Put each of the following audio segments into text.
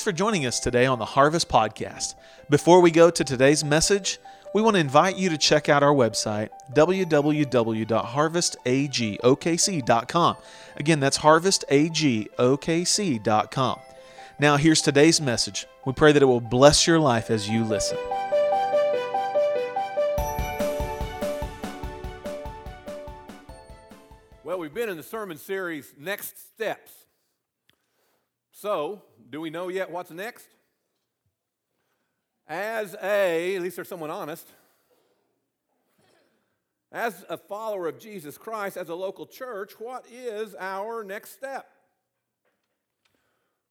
Thanks for joining us today on the Harvest Podcast. Before we go to today's message, we want to invite you to check out our website, www.harvestagokc.com. Again, that's harvestagokc.com. Now, here's today's message. We pray that it will bless your life as you listen. Well, we've been in the sermon series Next Steps. So, do we know yet what's next? As a, at least there's someone honest, as a follower of Jesus Christ, as a local church, what is our next step?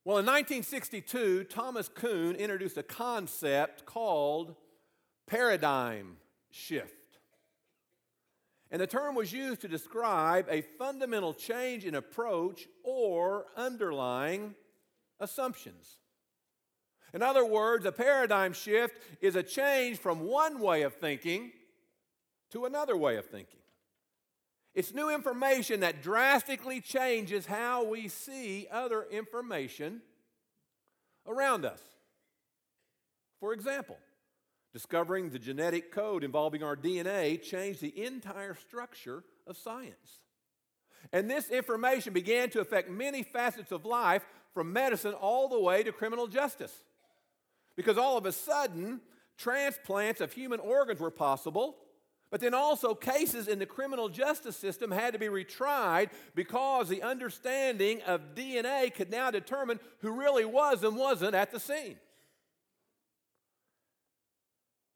Well, in 1962, Thomas Kuhn introduced a concept called paradigm shift. And the term was used to describe a fundamental change in approach or underlying assumptions. In other words, a paradigm shift is a change from one way of thinking to another way of thinking. It's new information that drastically changes how we see other information around us. For example, discovering the genetic code involving our DNA changed the entire structure of science. And this information began to affect many facets of life, from medicine all the way to criminal justice. Because all of a sudden, transplants of human organs were possible, but then also cases in the criminal justice system had to be retried because the understanding of DNA could now determine who really was and wasn't at the scene.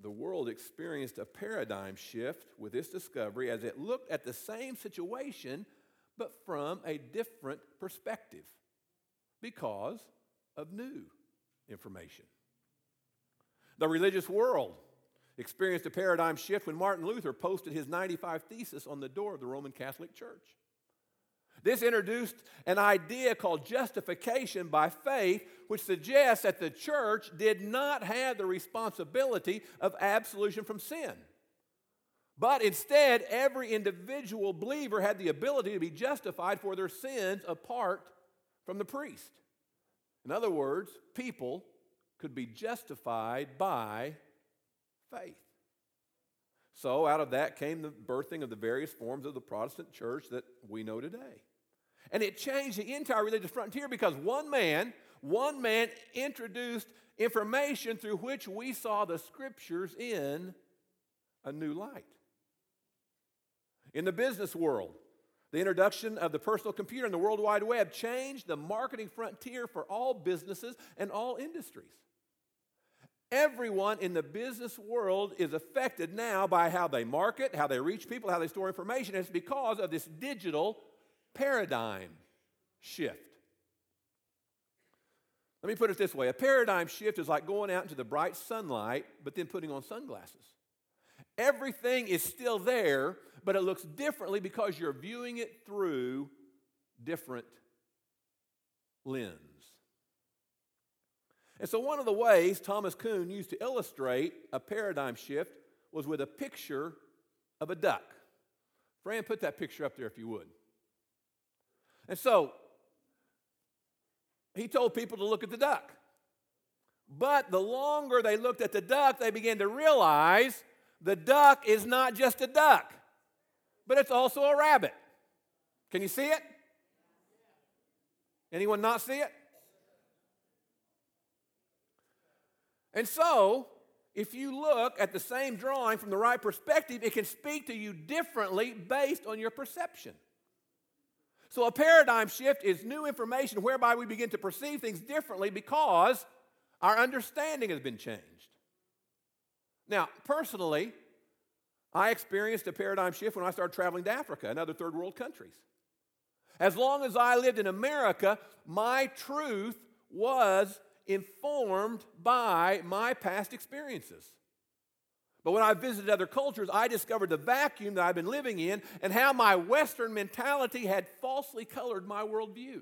The world experienced a paradigm shift with this discovery as it looked at the same situation but from a different perspective because of new information. The religious world experienced a paradigm shift when Martin Luther posted his 95 Thesis on the door of the Roman Catholic Church. This introduced an idea called justification by faith, which suggests that the church did not have the responsibility of absolution from sin. But instead, every individual believer had the ability to be justified for their sins apart from the priest. In other words, people could be justified by faith. So, out of that came the birthing of the various forms of the Protestant church that we know today. And it changed the entire religious frontier because one man, one man introduced information through which we saw the scriptures in a new light. In the business world, the introduction of the personal computer and the World Wide Web changed the marketing frontier for all businesses and all industries. Everyone in the business world is affected now by how they market, how they reach people, how they store information. It's because of this digital paradigm shift. Let me put it this way a paradigm shift is like going out into the bright sunlight, but then putting on sunglasses. Everything is still there, but it looks differently because you're viewing it through different lens. And so, one of the ways Thomas Kuhn used to illustrate a paradigm shift was with a picture of a duck. Fran, put that picture up there if you would. And so, he told people to look at the duck. But the longer they looked at the duck, they began to realize the duck is not just a duck but it's also a rabbit. Can you see it? Anyone not see it? And so, if you look at the same drawing from the right perspective, it can speak to you differently based on your perception. So, a paradigm shift is new information whereby we begin to perceive things differently because our understanding has been changed. Now, personally, I experienced a paradigm shift when I started traveling to Africa and other third world countries. As long as I lived in America, my truth was informed by my past experiences. But when I visited other cultures, I discovered the vacuum that I've been living in and how my Western mentality had falsely colored my worldview.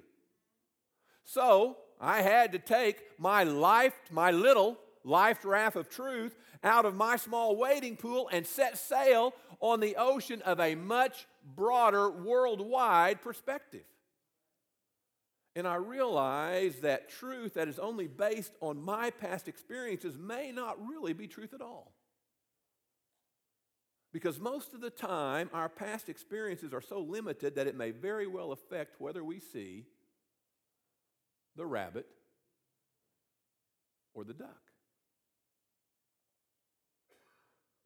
So I had to take my life, my little life raft of truth out of my small wading pool and set sail on the ocean of a much broader worldwide perspective. And I realize that truth that is only based on my past experiences may not really be truth at all. Because most of the time, our past experiences are so limited that it may very well affect whether we see the rabbit or the duck.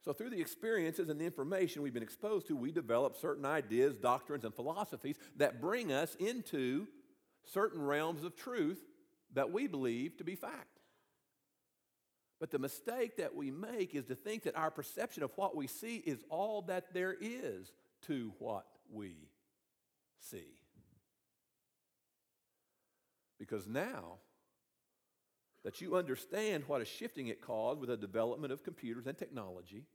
So, through the experiences and the information we've been exposed to, we develop certain ideas, doctrines, and philosophies that bring us into certain realms of truth that we believe to be fact. But the mistake that we make is to think that our perception of what we see is all that there is to what we see. Because now that you understand what a shifting it caused with the development of computers and technology,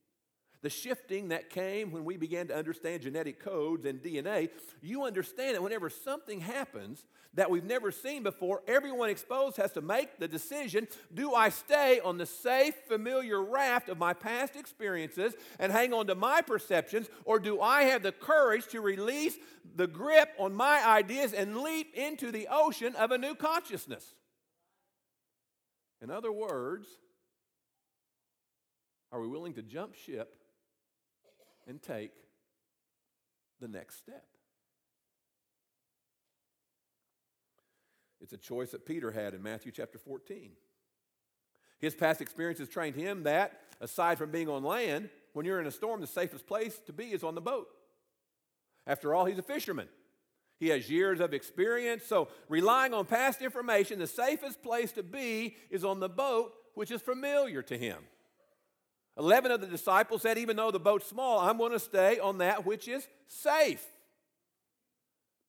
the shifting that came when we began to understand genetic codes and DNA, you understand that whenever something happens that we've never seen before, everyone exposed has to make the decision do I stay on the safe, familiar raft of my past experiences and hang on to my perceptions, or do I have the courage to release the grip on my ideas and leap into the ocean of a new consciousness? In other words, are we willing to jump ship and take the next step. It's a choice that Peter had in Matthew chapter 14. His past experiences trained him that, aside from being on land, when you're in a storm, the safest place to be is on the boat. After all, he's a fisherman. He has years of experience, so relying on past information, the safest place to be is on the boat, which is familiar to him. Eleven of the disciples said, even though the boat's small, I'm going to stay on that which is safe.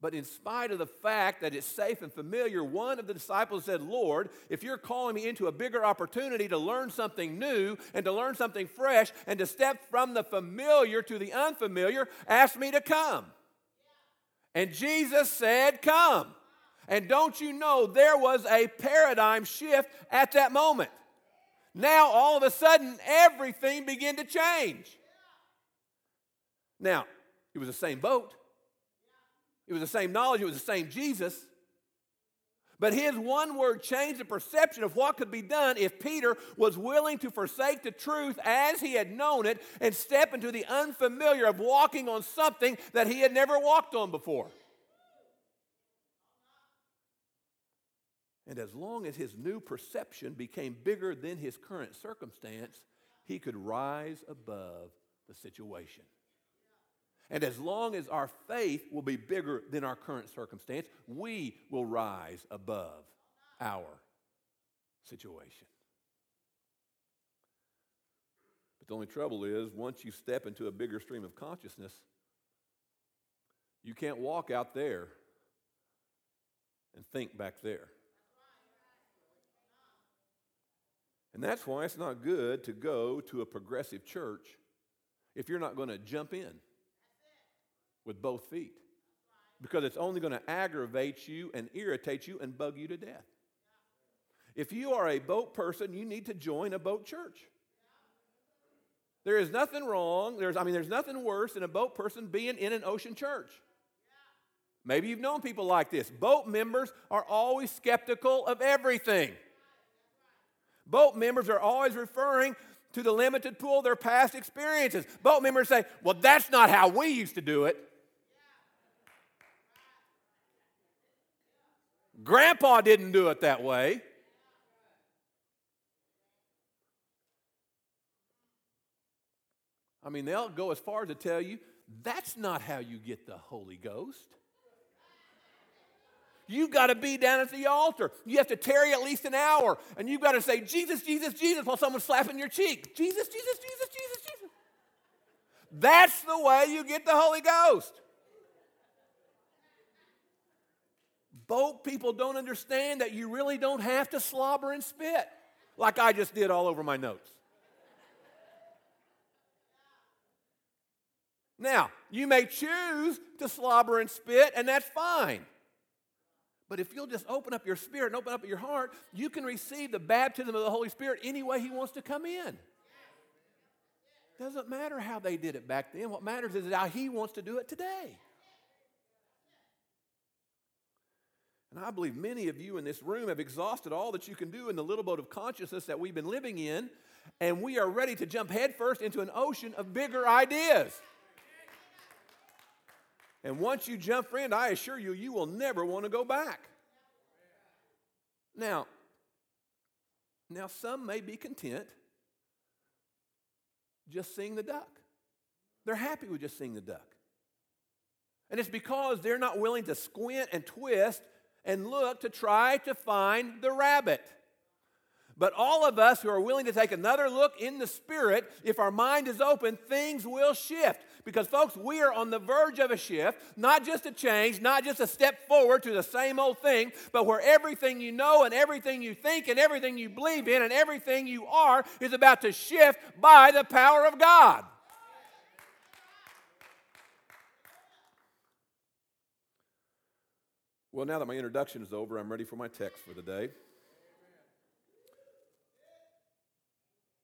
But in spite of the fact that it's safe and familiar, one of the disciples said, Lord, if you're calling me into a bigger opportunity to learn something new and to learn something fresh and to step from the familiar to the unfamiliar, ask me to come. And Jesus said, Come. And don't you know there was a paradigm shift at that moment? Now, all of a sudden, everything began to change. Now, it was the same boat, it was the same knowledge, it was the same Jesus. But his one word changed the perception of what could be done if Peter was willing to forsake the truth as he had known it and step into the unfamiliar of walking on something that he had never walked on before. And as long as his new perception became bigger than his current circumstance, he could rise above the situation. And as long as our faith will be bigger than our current circumstance, we will rise above our situation. But the only trouble is, once you step into a bigger stream of consciousness, you can't walk out there and think back there. And that's why it's not good to go to a progressive church if you're not going to jump in with both feet. Because it's only going to aggravate you and irritate you and bug you to death. If you are a boat person, you need to join a boat church. There is nothing wrong. There's, I mean, there's nothing worse than a boat person being in an ocean church. Maybe you've known people like this. Boat members are always skeptical of everything. Boat members are always referring to the limited pool of their past experiences. Boat members say, Well, that's not how we used to do it. Grandpa didn't do it that way. I mean, they'll go as far as to tell you that's not how you get the Holy Ghost. You've got to be down at the altar. You have to tarry at least an hour. And you've got to say, Jesus, Jesus, Jesus, while someone's slapping your cheek. Jesus, Jesus, Jesus, Jesus, Jesus. That's the way you get the Holy Ghost. Boat people don't understand that you really don't have to slobber and spit like I just did all over my notes. Now, you may choose to slobber and spit, and that's fine. But if you'll just open up your spirit and open up your heart, you can receive the baptism of the Holy Spirit any way He wants to come in. Doesn't matter how they did it back then. What matters is how He wants to do it today. And I believe many of you in this room have exhausted all that you can do in the little boat of consciousness that we've been living in, and we are ready to jump headfirst into an ocean of bigger ideas. And once you jump, friend, I assure you, you will never want to go back. Now, now some may be content just seeing the duck. They're happy with just seeing the duck. And it's because they're not willing to squint and twist and look to try to find the rabbit. But all of us who are willing to take another look in the Spirit, if our mind is open, things will shift. Because, folks, we are on the verge of a shift, not just a change, not just a step forward to the same old thing, but where everything you know and everything you think and everything you believe in and everything you are is about to shift by the power of God. Well, now that my introduction is over, I'm ready for my text for the day.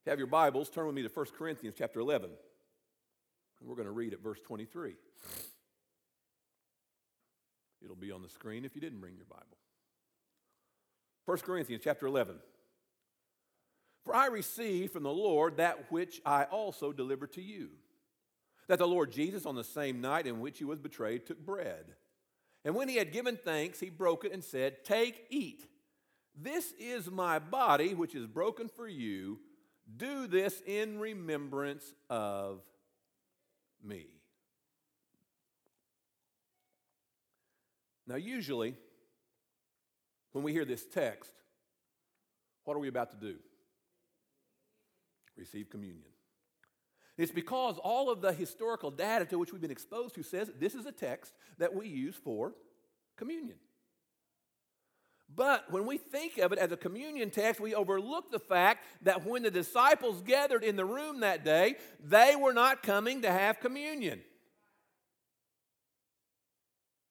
Have your Bibles, turn with me to 1 Corinthians chapter 11. And we're going to read at verse 23. It'll be on the screen if you didn't bring your Bible. 1 Corinthians chapter 11. For I received from the Lord that which I also delivered to you. That the Lord Jesus, on the same night in which he was betrayed, took bread. And when he had given thanks, he broke it and said, Take, eat. This is my body, which is broken for you. Do this in remembrance of me. Now, usually, when we hear this text, what are we about to do? Receive communion. It's because all of the historical data to which we've been exposed to says this is a text that we use for communion. But when we think of it as a communion text, we overlook the fact that when the disciples gathered in the room that day, they were not coming to have communion.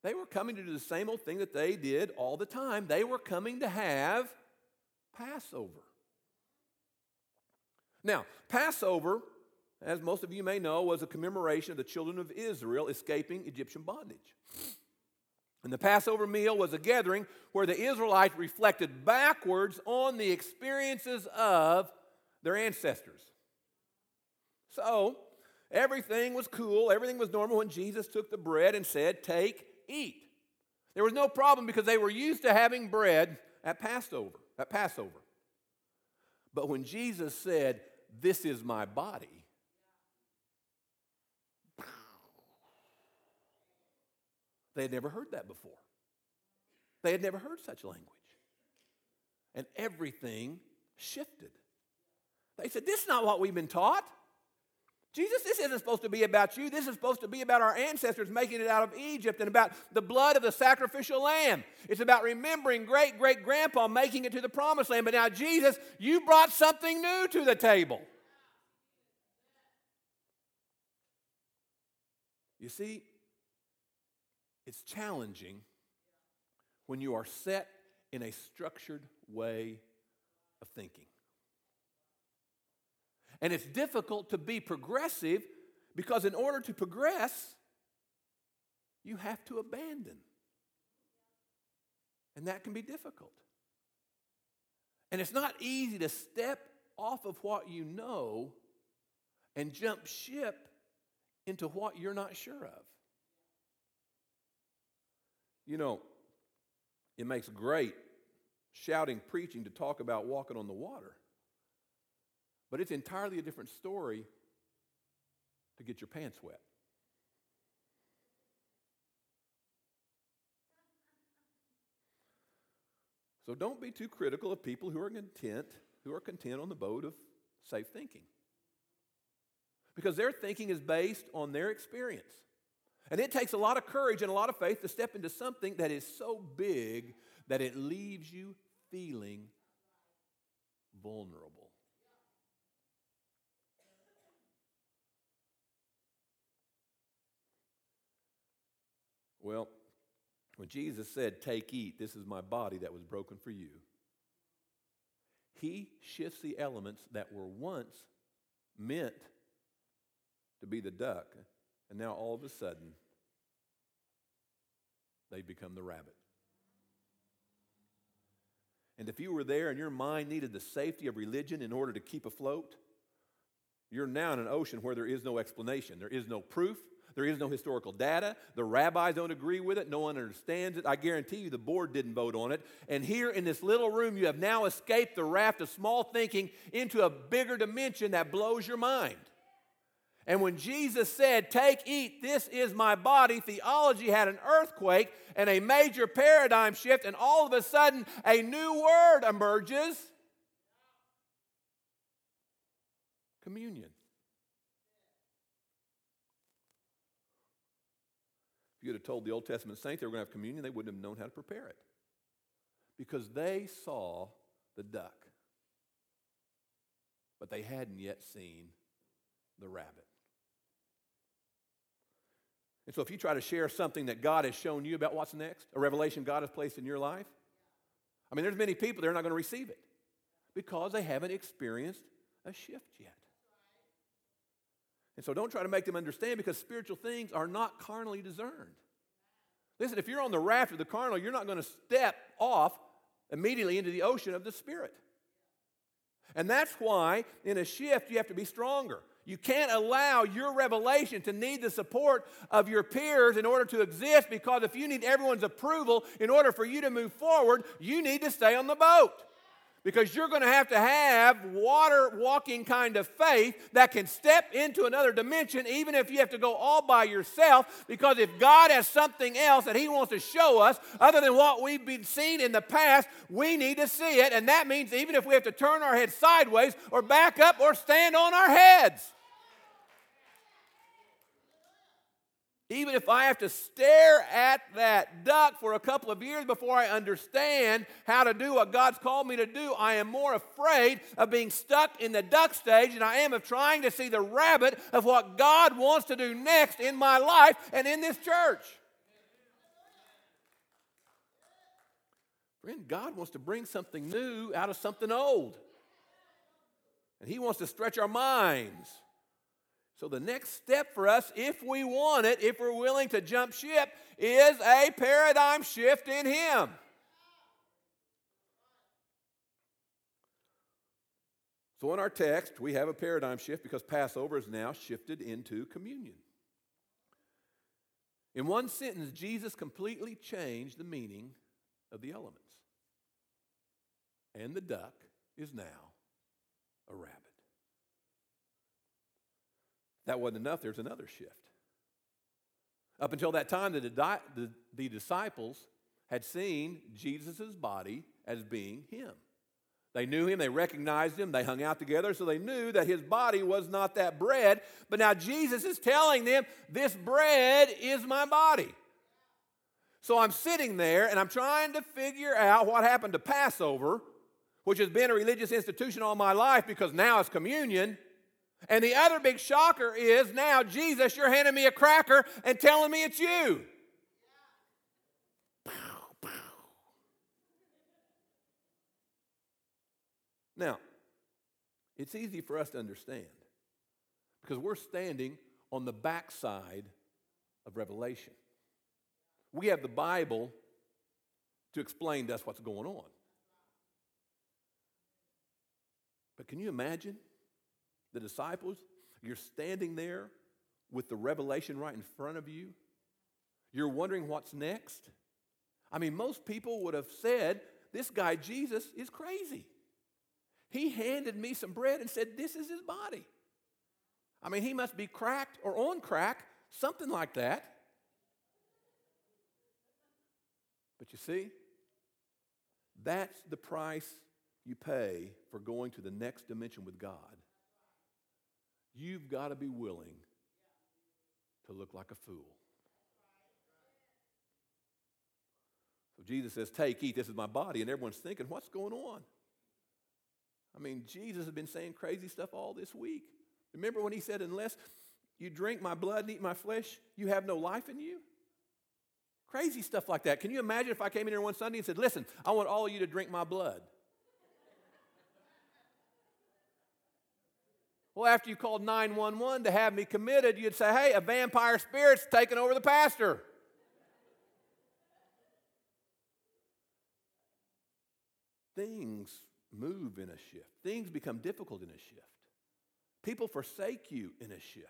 They were coming to do the same old thing that they did all the time. They were coming to have Passover. Now, Passover, as most of you may know, was a commemoration of the children of Israel escaping Egyptian bondage. And the Passover meal was a gathering where the Israelites reflected backwards on the experiences of their ancestors. So, everything was cool, everything was normal when Jesus took the bread and said, Take, eat. There was no problem because they were used to having bread at Passover, at Passover. But when Jesus said, This is my body, They had never heard that before. They had never heard such language. And everything shifted. They said, This is not what we've been taught. Jesus, this isn't supposed to be about you. This is supposed to be about our ancestors making it out of Egypt and about the blood of the sacrificial lamb. It's about remembering great great grandpa making it to the promised land. But now, Jesus, you brought something new to the table. You see, it's challenging when you are set in a structured way of thinking. And it's difficult to be progressive because, in order to progress, you have to abandon. And that can be difficult. And it's not easy to step off of what you know and jump ship into what you're not sure of. You know, it makes great shouting preaching to talk about walking on the water. But it's entirely a different story to get your pants wet. So don't be too critical of people who are content, who are content on the boat of safe thinking. Because their thinking is based on their experience. And it takes a lot of courage and a lot of faith to step into something that is so big that it leaves you feeling vulnerable. Well, when Jesus said, Take, eat, this is my body that was broken for you, he shifts the elements that were once meant to be the duck and now all of a sudden, they become the rabbit. And if you were there and your mind needed the safety of religion in order to keep afloat, you're now in an ocean where there is no explanation, there is no proof, there is no historical data. The rabbis don't agree with it. No one understands it. I guarantee you the board didn't vote on it. And here in this little room, you have now escaped the raft of small thinking into a bigger dimension that blows your mind. And when Jesus said, Take, eat, this is my body, theology had an earthquake and a major paradigm shift, and all of a sudden, a new word emerges communion. If you had told the Old Testament saints they were going to have communion, they wouldn't have known how to prepare it because they saw the duck, but they hadn't yet seen the rabbit. And so, if you try to share something that God has shown you about what's next, a revelation God has placed in your life, I mean, there's many people that are not going to receive it because they haven't experienced a shift yet. And so don't try to make them understand because spiritual things are not carnally discerned. Listen, if you're on the raft of the carnal, you're not going to step off immediately into the ocean of the spirit. And that's why in a shift you have to be stronger. You can't allow your revelation to need the support of your peers in order to exist because if you need everyone's approval in order for you to move forward, you need to stay on the boat because you're going to have to have water walking kind of faith that can step into another dimension, even if you have to go all by yourself. Because if God has something else that He wants to show us, other than what we've been seen in the past, we need to see it. And that means even if we have to turn our heads sideways or back up or stand on our heads. Even if I have to stare at that duck for a couple of years before I understand how to do what God's called me to do, I am more afraid of being stuck in the duck stage than I am of trying to see the rabbit of what God wants to do next in my life and in this church. Friend, God wants to bring something new out of something old. And He wants to stretch our minds. So, the next step for us, if we want it, if we're willing to jump ship, is a paradigm shift in Him. So, in our text, we have a paradigm shift because Passover is now shifted into communion. In one sentence, Jesus completely changed the meaning of the elements. And the duck is now a rabbit that wasn't enough, there's another shift. Up until that time, the, the, the disciples had seen Jesus' body as being him. They knew him, they recognized him, they hung out together, so they knew that his body was not that bread. But now Jesus is telling them, This bread is my body. So I'm sitting there and I'm trying to figure out what happened to Passover, which has been a religious institution all my life because now it's communion. And the other big shocker is now, Jesus, you're handing me a cracker and telling me it's you. Now, it's easy for us to understand because we're standing on the backside of Revelation. We have the Bible to explain to us what's going on. But can you imagine the disciples, you're standing there with the revelation right in front of you. You're wondering what's next. I mean, most people would have said, This guy Jesus is crazy. He handed me some bread and said, This is his body. I mean, he must be cracked or on crack, something like that. But you see, that's the price you pay for going to the next dimension with God. You've got to be willing to look like a fool. So Jesus says, Take, eat, this is my body. And everyone's thinking, What's going on? I mean, Jesus has been saying crazy stuff all this week. Remember when he said, Unless you drink my blood and eat my flesh, you have no life in you? Crazy stuff like that. Can you imagine if I came in here one Sunday and said, Listen, I want all of you to drink my blood? Well, after you called 911 to have me committed, you'd say, hey, a vampire spirit's taking over the pastor. things move in a shift, things become difficult in a shift. People forsake you in a shift.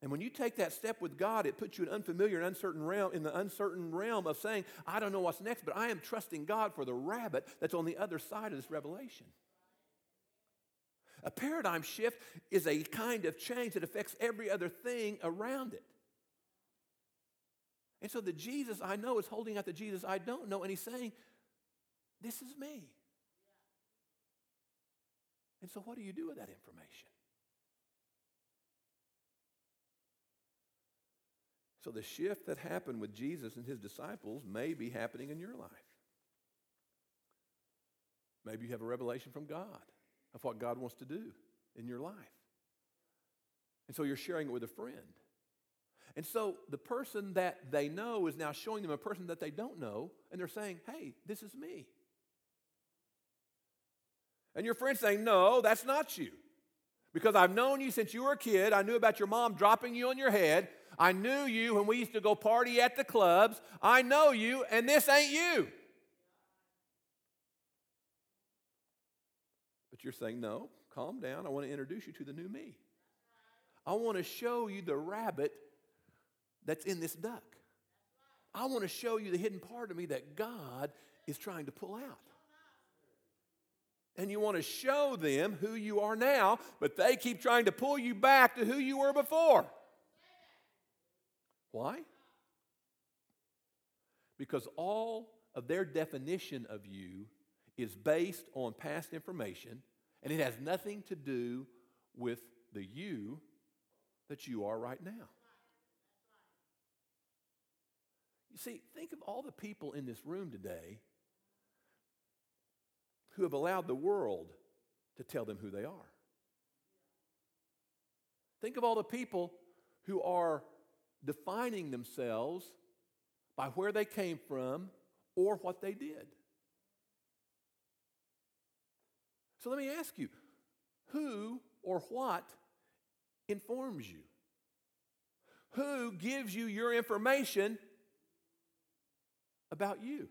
And when you take that step with God, it puts you in unfamiliar and uncertain realm, in the uncertain realm of saying, I don't know what's next, but I am trusting God for the rabbit that's on the other side of this revelation. A paradigm shift is a kind of change that affects every other thing around it. And so the Jesus I know is holding out the Jesus I don't know, and he's saying, This is me. And so, what do you do with that information? So, the shift that happened with Jesus and his disciples may be happening in your life. Maybe you have a revelation from God of what God wants to do in your life. And so, you're sharing it with a friend. And so, the person that they know is now showing them a person that they don't know, and they're saying, Hey, this is me. And your friend's saying, No, that's not you. Because I've known you since you were a kid. I knew about your mom dropping you on your head. I knew you when we used to go party at the clubs. I know you, and this ain't you. But you're saying, no, calm down. I want to introduce you to the new me. I want to show you the rabbit that's in this duck. I want to show you the hidden part of me that God is trying to pull out. And you want to show them who you are now, but they keep trying to pull you back to who you were before. Why? Because all of their definition of you is based on past information, and it has nothing to do with the you that you are right now. You see, think of all the people in this room today who have allowed the world to tell them who they are. Think of all the people who are defining themselves by where they came from or what they did. So let me ask you who or what informs you? Who gives you your information about you?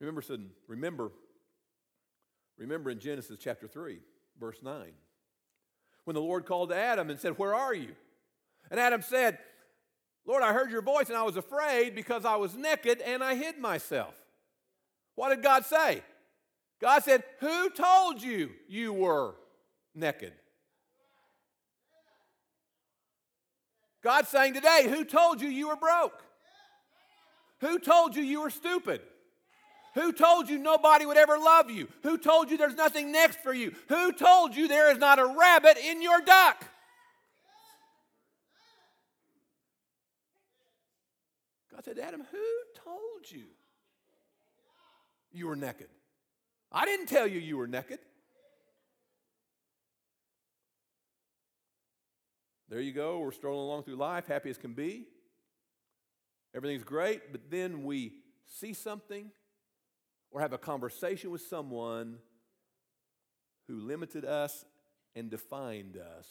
Remember, remember, remember in Genesis chapter 3, verse 9 when the Lord called to Adam and said, Where are you? And Adam said, Lord, I heard your voice and I was afraid because I was naked and I hid myself. What did God say? God said, Who told you you were naked? God's saying today, Who told you you were broke? Who told you you were stupid? Who told you nobody would ever love you? Who told you there's nothing next for you? Who told you there is not a rabbit in your duck? Said, Adam, who told you you were naked? I didn't tell you you were naked. There you go. We're strolling along through life, happy as can be. Everything's great, but then we see something or have a conversation with someone who limited us and defined us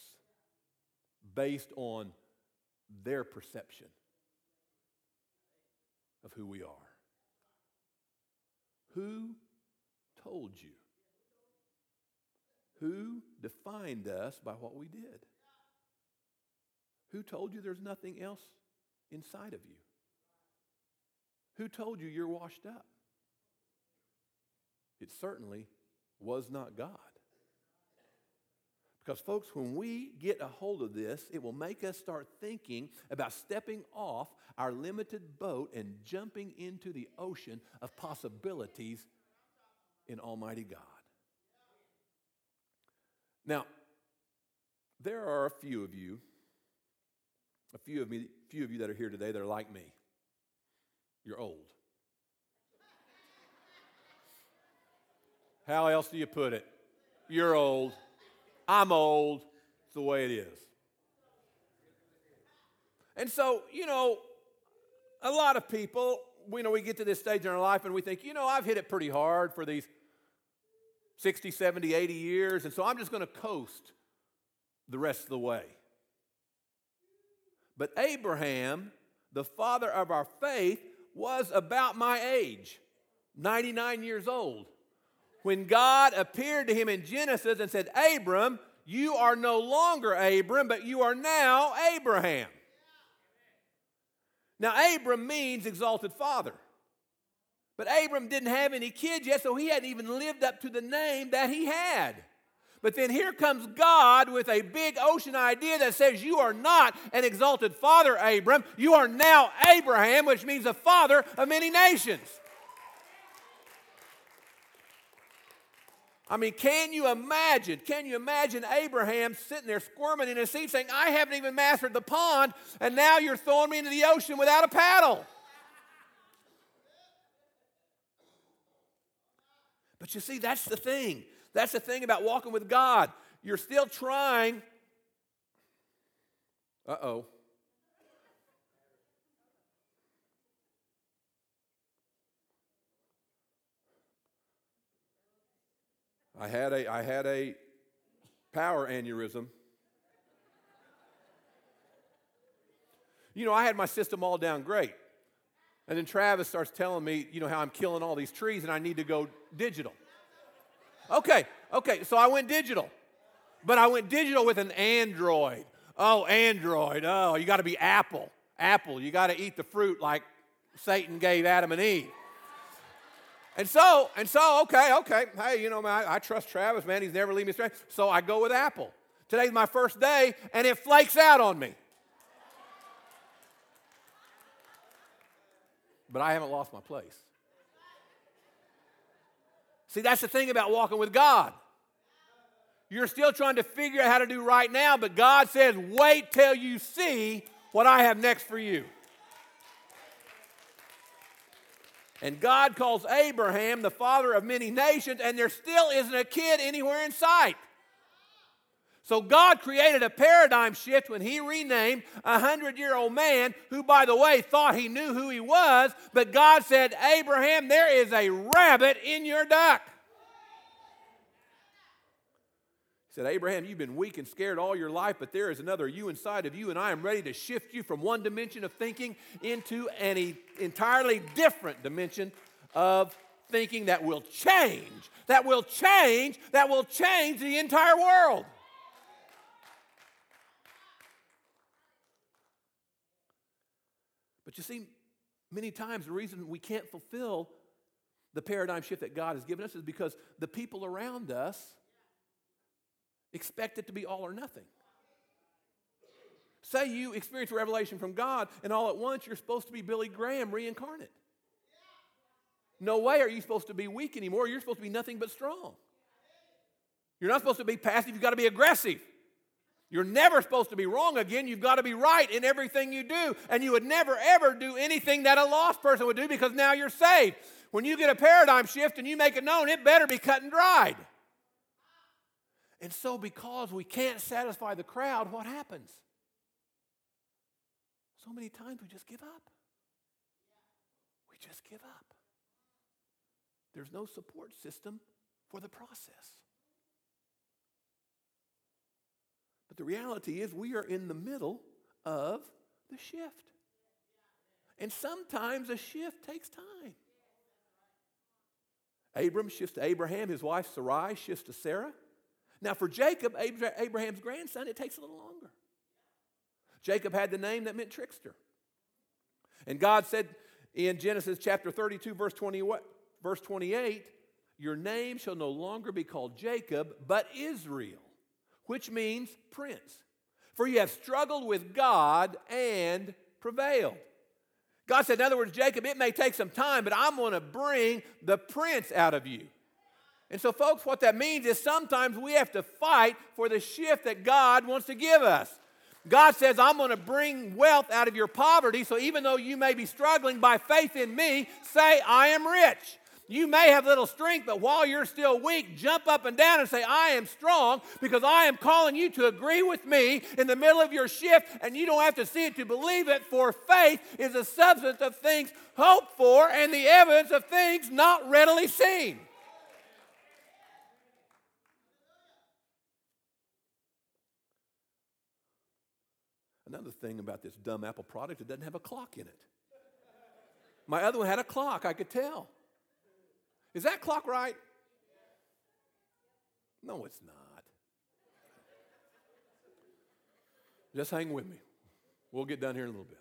based on their perception of who we are. Who told you? Who defined us by what we did? Who told you there's nothing else inside of you? Who told you you're washed up? It certainly was not God. Because, folks, when we get a hold of this, it will make us start thinking about stepping off our limited boat and jumping into the ocean of possibilities in Almighty God. Now, there are a few of you, a few of me, few of you that are here today that are like me. You're old. How else do you put it? You're old. I'm old. It's the way it is. And so, you know, a lot of people, we know we get to this stage in our life and we think, you know, I've hit it pretty hard for these 60, 70, 80 years, and so I'm just going to coast the rest of the way. But Abraham, the father of our faith, was about my age, 99 years old, when God appeared to him in Genesis and said, Abram, you are no longer Abram, but you are now Abraham. Now, Abram means exalted father. But Abram didn't have any kids yet, so he hadn't even lived up to the name that he had. But then here comes God with a big ocean idea that says, You are not an exalted father, Abram. You are now Abraham, which means the father of many nations. I mean, can you imagine? Can you imagine Abraham sitting there squirming in his seat saying, I haven't even mastered the pond, and now you're throwing me into the ocean without a paddle? But you see, that's the thing. That's the thing about walking with God. You're still trying. Uh oh. I had a, I had a power aneurysm. You know, I had my system all down great. And then Travis starts telling me, you know, how I'm killing all these trees and I need to go digital. Okay, okay, so I went digital. But I went digital with an Android. Oh, Android. Oh, you got to be Apple. Apple. You got to eat the fruit like Satan gave Adam and Eve. And so, and so, okay, okay. Hey, you know, man, I, I trust Travis, man. He's never leave me astray. So I go with Apple. Today's my first day, and it flakes out on me. But I haven't lost my place. See, that's the thing about walking with God. You're still trying to figure out how to do right now, but God says, wait till you see what I have next for you. And God calls Abraham the father of many nations, and there still isn't a kid anywhere in sight. So God created a paradigm shift when He renamed a hundred year old man who, by the way, thought he knew who he was, but God said, Abraham, there is a rabbit in your duck. He said, Abraham, you've been weak and scared all your life, but there is another you inside of you, and I am ready to shift you from one dimension of thinking into an entirely different dimension of thinking that will change, that will change, that will change the entire world. But you see, many times the reason we can't fulfill the paradigm shift that God has given us is because the people around us expect it to be all or nothing. Say you experience a revelation from God, and all at once you're supposed to be Billy Graham reincarnate. No way are you supposed to be weak anymore. You're supposed to be nothing but strong. You're not supposed to be passive, you've got to be aggressive. You're never supposed to be wrong again. You've got to be right in everything you do. And you would never, ever do anything that a lost person would do because now you're saved. When you get a paradigm shift and you make it known, it better be cut and dried. And so, because we can't satisfy the crowd, what happens? So many times we just give up. We just give up. There's no support system for the process. But the reality is, we are in the middle of the shift. And sometimes a shift takes time. Abram shifts to Abraham, his wife Sarai shifts to Sarah. Now, for Jacob, Abraham's grandson, it takes a little longer. Jacob had the name that meant trickster. And God said in Genesis chapter 32, verse, 20, verse 28, Your name shall no longer be called Jacob, but Israel which means prince. For you have struggled with God and prevailed. God said, in other words, Jacob, it may take some time, but I'm going to bring the prince out of you. And so, folks, what that means is sometimes we have to fight for the shift that God wants to give us. God says, I'm going to bring wealth out of your poverty, so even though you may be struggling by faith in me, say, I am rich. You may have little strength, but while you're still weak, jump up and down and say, I am strong because I am calling you to agree with me in the middle of your shift, and you don't have to see it to believe it, for faith is the substance of things hoped for and the evidence of things not readily seen. Another thing about this dumb Apple product, it doesn't have a clock in it. My other one had a clock, I could tell. Is that clock right? No, it's not. Just hang with me. We'll get done here in a little bit.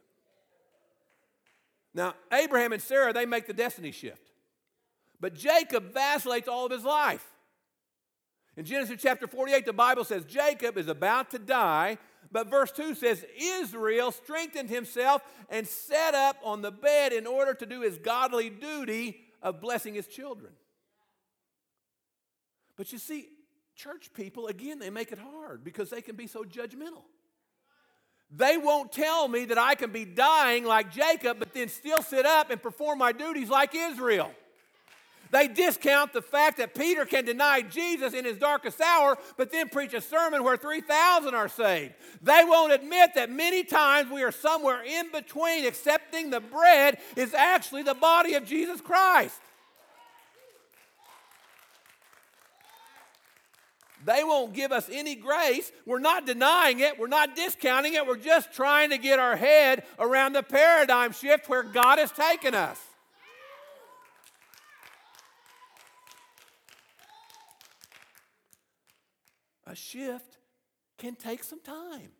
Now, Abraham and Sarah, they make the destiny shift. But Jacob vacillates all of his life. In Genesis chapter 48, the Bible says Jacob is about to die, but verse 2 says Israel strengthened himself and sat up on the bed in order to do his godly duty of blessing his children. But you see, church people, again, they make it hard because they can be so judgmental. They won't tell me that I can be dying like Jacob, but then still sit up and perform my duties like Israel. They discount the fact that Peter can deny Jesus in his darkest hour, but then preach a sermon where 3,000 are saved. They won't admit that many times we are somewhere in between accepting the bread is actually the body of Jesus Christ. They won't give us any grace. We're not denying it. We're not discounting it. We're just trying to get our head around the paradigm shift where God has taken us. A shift can take some time,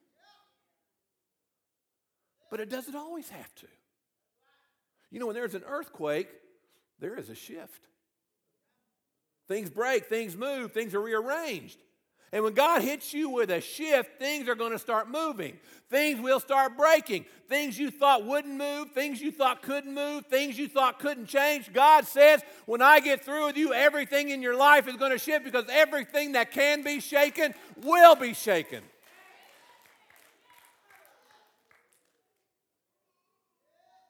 but it doesn't always have to. You know, when there's an earthquake, there is a shift. Things break, things move, things are rearranged. And when God hits you with a shift, things are going to start moving. Things will start breaking. Things you thought wouldn't move, things you thought couldn't move, things you thought couldn't change. God says, when I get through with you, everything in your life is going to shift because everything that can be shaken will be shaken.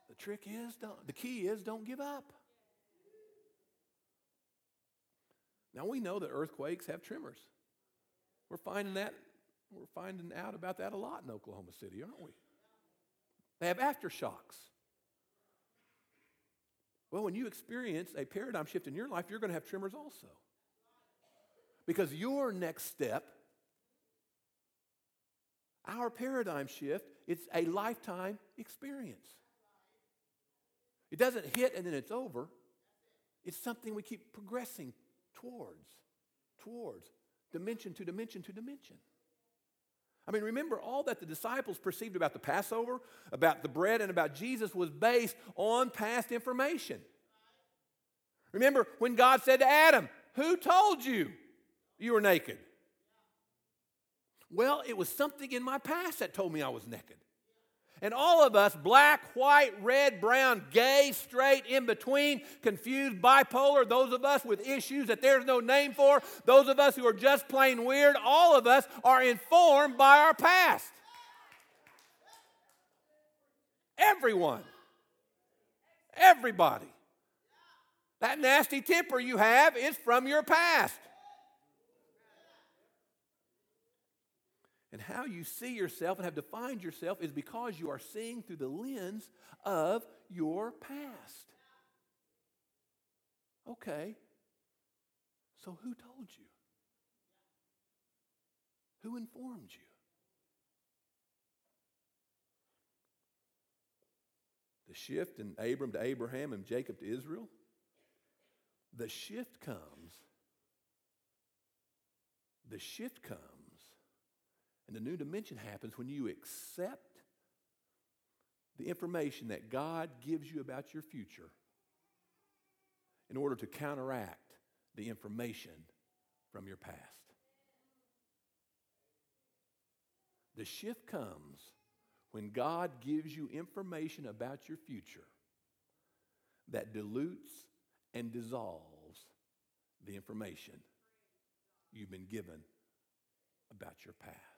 The trick is, don't, the key is, don't give up. Now we know that earthquakes have tremors. We're finding that we're finding out about that a lot in Oklahoma City, aren't we? They have aftershocks. Well, when you experience a paradigm shift in your life, you're going to have tremors also. Because your next step, our paradigm shift, it's a lifetime experience. It doesn't hit and then it's over. It's something we keep progressing towards, towards, dimension to dimension to dimension. I mean, remember, all that the disciples perceived about the Passover, about the bread, and about Jesus was based on past information. Remember when God said to Adam, Who told you you were naked? Well, it was something in my past that told me I was naked. And all of us, black, white, red, brown, gay, straight, in between, confused, bipolar, those of us with issues that there's no name for, those of us who are just plain weird, all of us are informed by our past. Everyone. Everybody. That nasty temper you have is from your past. And how you see yourself and have defined yourself is because you are seeing through the lens of your past. Okay, so who told you? Who informed you? The shift in Abram to Abraham and Jacob to Israel, the shift comes. The shift comes and the new dimension happens when you accept the information that God gives you about your future in order to counteract the information from your past. The shift comes when God gives you information about your future that dilutes and dissolves the information you've been given about your past.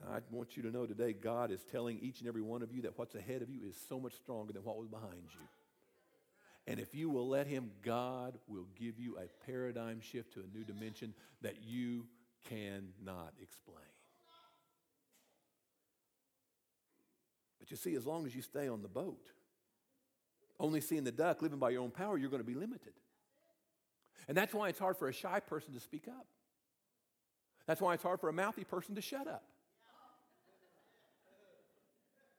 And I want you to know today, God is telling each and every one of you that what's ahead of you is so much stronger than what was behind you. And if you will let Him, God will give you a paradigm shift to a new dimension that you cannot explain. But you see, as long as you stay on the boat, only seeing the duck, living by your own power, you're going to be limited. And that's why it's hard for a shy person to speak up. That's why it's hard for a mouthy person to shut up.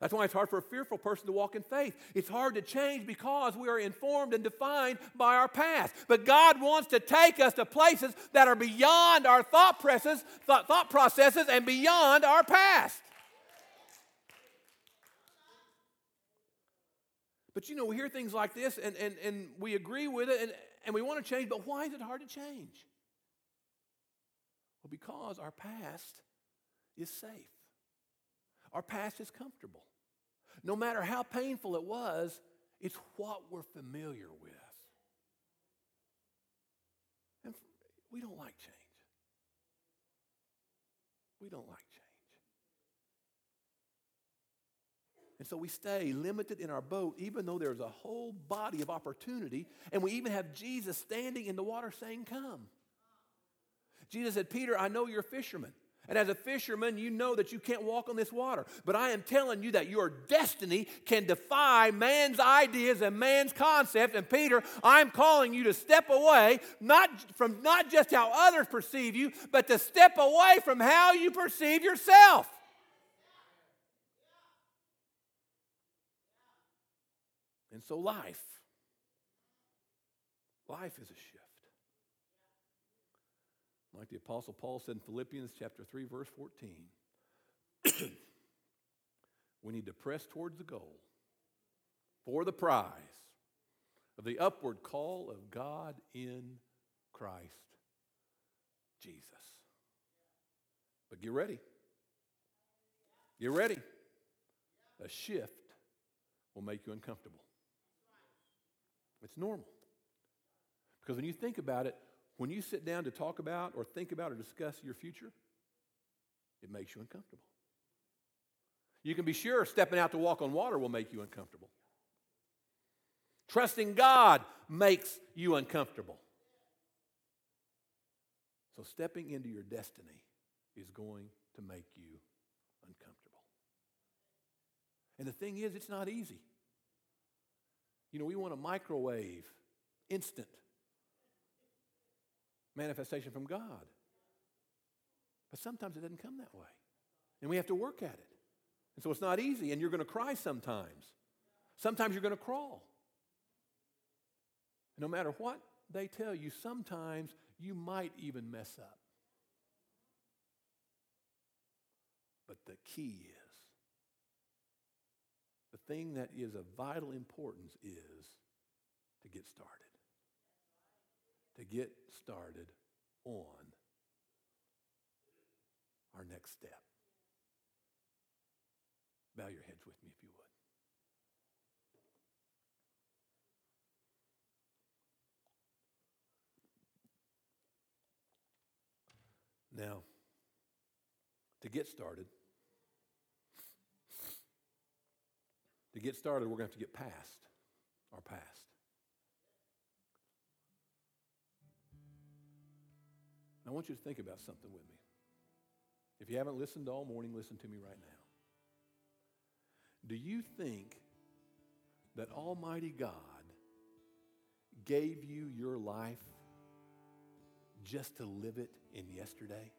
That's why it's hard for a fearful person to walk in faith. It's hard to change because we are informed and defined by our past. But God wants to take us to places that are beyond our thought processes, thought, thought processes and beyond our past. But you know, we hear things like this and, and, and we agree with it and, and we want to change, but why is it hard to change? Well, because our past is safe, our past is comfortable. No matter how painful it was, it's what we're familiar with. And we don't like change. We don't like change. And so we stay limited in our boat, even though there's a whole body of opportunity. And we even have Jesus standing in the water saying, Come. Jesus said, Peter, I know you're a fisherman. And as a fisherman, you know that you can't walk on this water. But I am telling you that your destiny can defy man's ideas and man's concepts. And Peter, I'm calling you to step away, not from not just how others perceive you, but to step away from how you perceive yourself. And so life, life is a. Like the Apostle Paul said in Philippians chapter 3, verse 14. we need to press towards the goal for the prize of the upward call of God in Christ Jesus. But get ready. Get ready. A shift will make you uncomfortable. It's normal. Because when you think about it, when you sit down to talk about or think about or discuss your future, it makes you uncomfortable. You can be sure stepping out to walk on water will make you uncomfortable. Trusting God makes you uncomfortable. So, stepping into your destiny is going to make you uncomfortable. And the thing is, it's not easy. You know, we want a microwave, instant manifestation from God. But sometimes it doesn't come that way. And we have to work at it. And so it's not easy, and you're going to cry sometimes. Sometimes you're going to crawl. no matter what they tell you, sometimes you might even mess up. But the key is the thing that is of vital importance is to get started to get started on our next step. Bow your heads with me if you would. Now, to get started, to get started, we're going to have to get past our past. I want you to think about something with me. If you haven't listened all morning, listen to me right now. Do you think that Almighty God gave you your life just to live it in yesterday?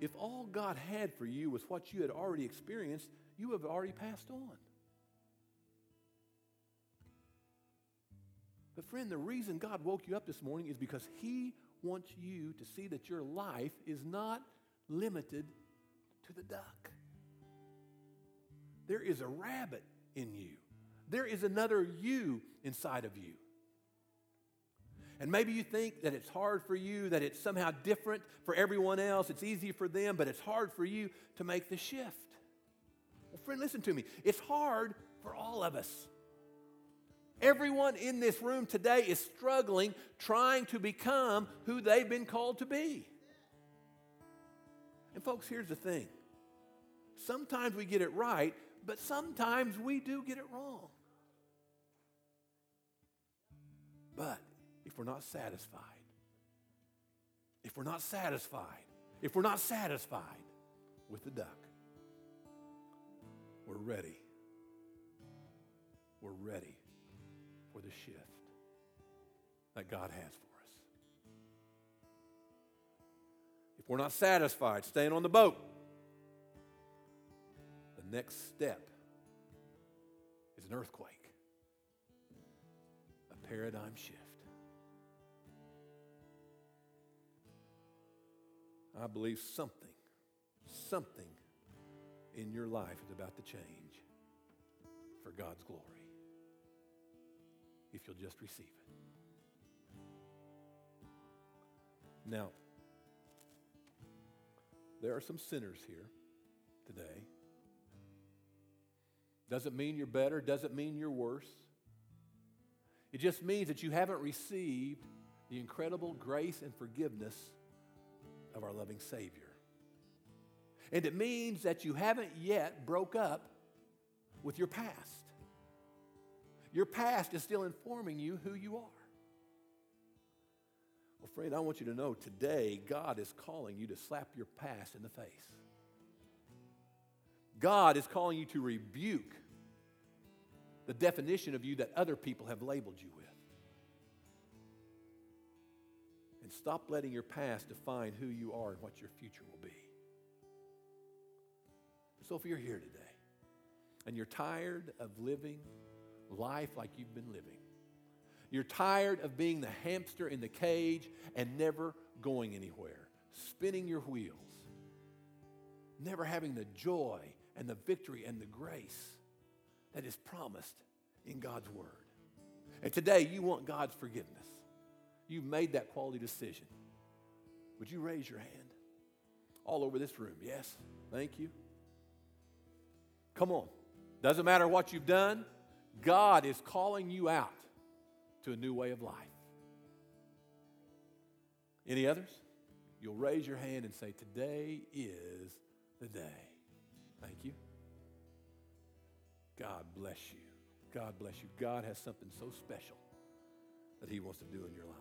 If all God had for you was what you had already experienced, you have already passed on. But, friend, the reason God woke you up this morning is because He wants you to see that your life is not limited to the duck. There is a rabbit in you, there is another you inside of you. And maybe you think that it's hard for you, that it's somehow different for everyone else. It's easy for them, but it's hard for you to make the shift. Well, friend, listen to me. It's hard for all of us. Everyone in this room today is struggling trying to become who they've been called to be. And, folks, here's the thing sometimes we get it right, but sometimes we do get it wrong. But if we're not satisfied, if we're not satisfied, if we're not satisfied with the duck, we're ready. We're ready the shift that God has for us. If We're not satisfied staying on the boat. The next step is an earthquake, a paradigm shift. I believe something, something in your life is about to change for God's glory if you'll just receive it. Now, there are some sinners here today. Doesn't mean you're better, doesn't mean you're worse. It just means that you haven't received the incredible grace and forgiveness of our loving Savior. And it means that you haven't yet broke up with your past. Your past is still informing you who you are. Well, friend, I want you to know today God is calling you to slap your past in the face. God is calling you to rebuke the definition of you that other people have labeled you with. And stop letting your past define who you are and what your future will be. So if you're here today and you're tired of living life like you've been living, you're tired of being the hamster in the cage and never going anywhere, spinning your wheels, never having the joy and the victory and the grace that is promised in God's Word. And today you want God's forgiveness. You've made that quality decision. Would you raise your hand? All over this room. Yes. Thank you. Come on. Doesn't matter what you've done, God is calling you out to a new way of life. Any others? You'll raise your hand and say, Today is the day. Thank you. God bless you. God bless you. God has something so special that He wants to do in your life.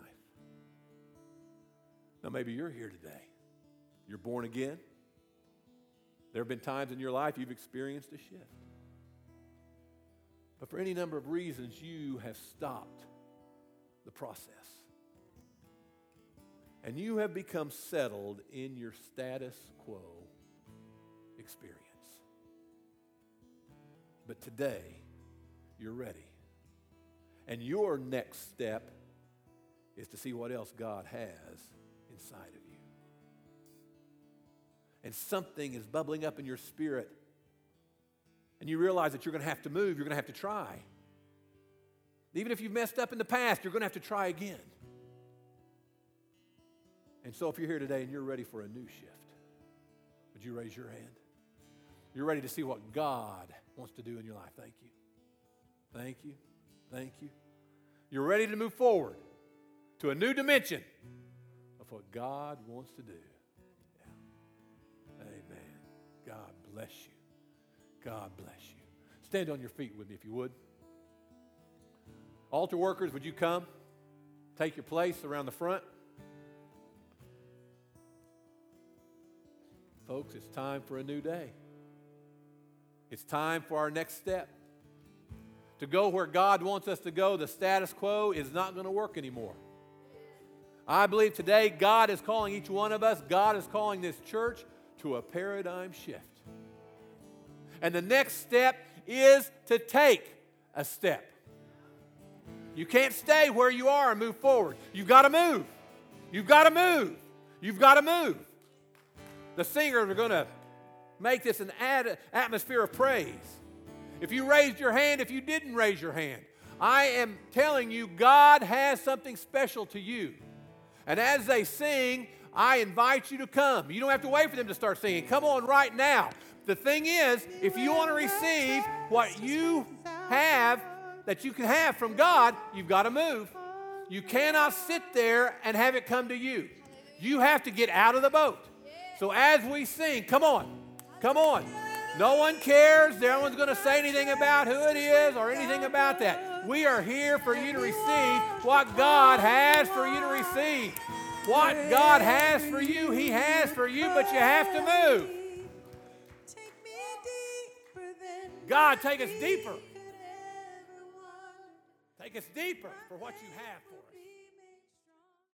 Now, maybe you're here today. You're born again. There have been times in your life you've experienced a shift. But for any number of reasons, you have stopped the process. And you have become settled in your status quo experience. But today, you're ready. And your next step is to see what else God has inside of you. And something is bubbling up in your spirit. And you realize that you're going to have to move, you're going to have to try. Even if you've messed up in the past, you're going to have to try again. And so, if you're here today and you're ready for a new shift, would you raise your hand? You're ready to see what God wants to do in your life. Thank you. Thank you. Thank you. You're ready to move forward to a new dimension of what God wants to do. Yeah. Amen. God bless you. God bless you. Stand on your feet with me if you would. Altar workers, would you come? Take your place around the front. Folks, it's time for a new day. It's time for our next step. To go where God wants us to go, the status quo is not going to work anymore. I believe today God is calling each one of us, God is calling this church to a paradigm shift. And the next step is to take a step. You can't stay where you are and move forward. You've got to move. You've got to move. You've got to move. The singers are going to make this an atmosphere of praise. If you raised your hand, if you didn't raise your hand, I am telling you, God has something special to you. And as they sing, I invite you to come. You don't have to wait for them to start singing. Come on right now. The thing is, if you want to receive what you have that you can have from God, you've got to move. You cannot sit there and have it come to you. You have to get out of the boat. So as we sing, come on, come on. No one cares. No one's going to say anything about who it is or anything about that. We are here for you to receive what God has for you to receive. What God has for you, He has for you, but you have to move. God, take us deeper. Take us deeper for what you have.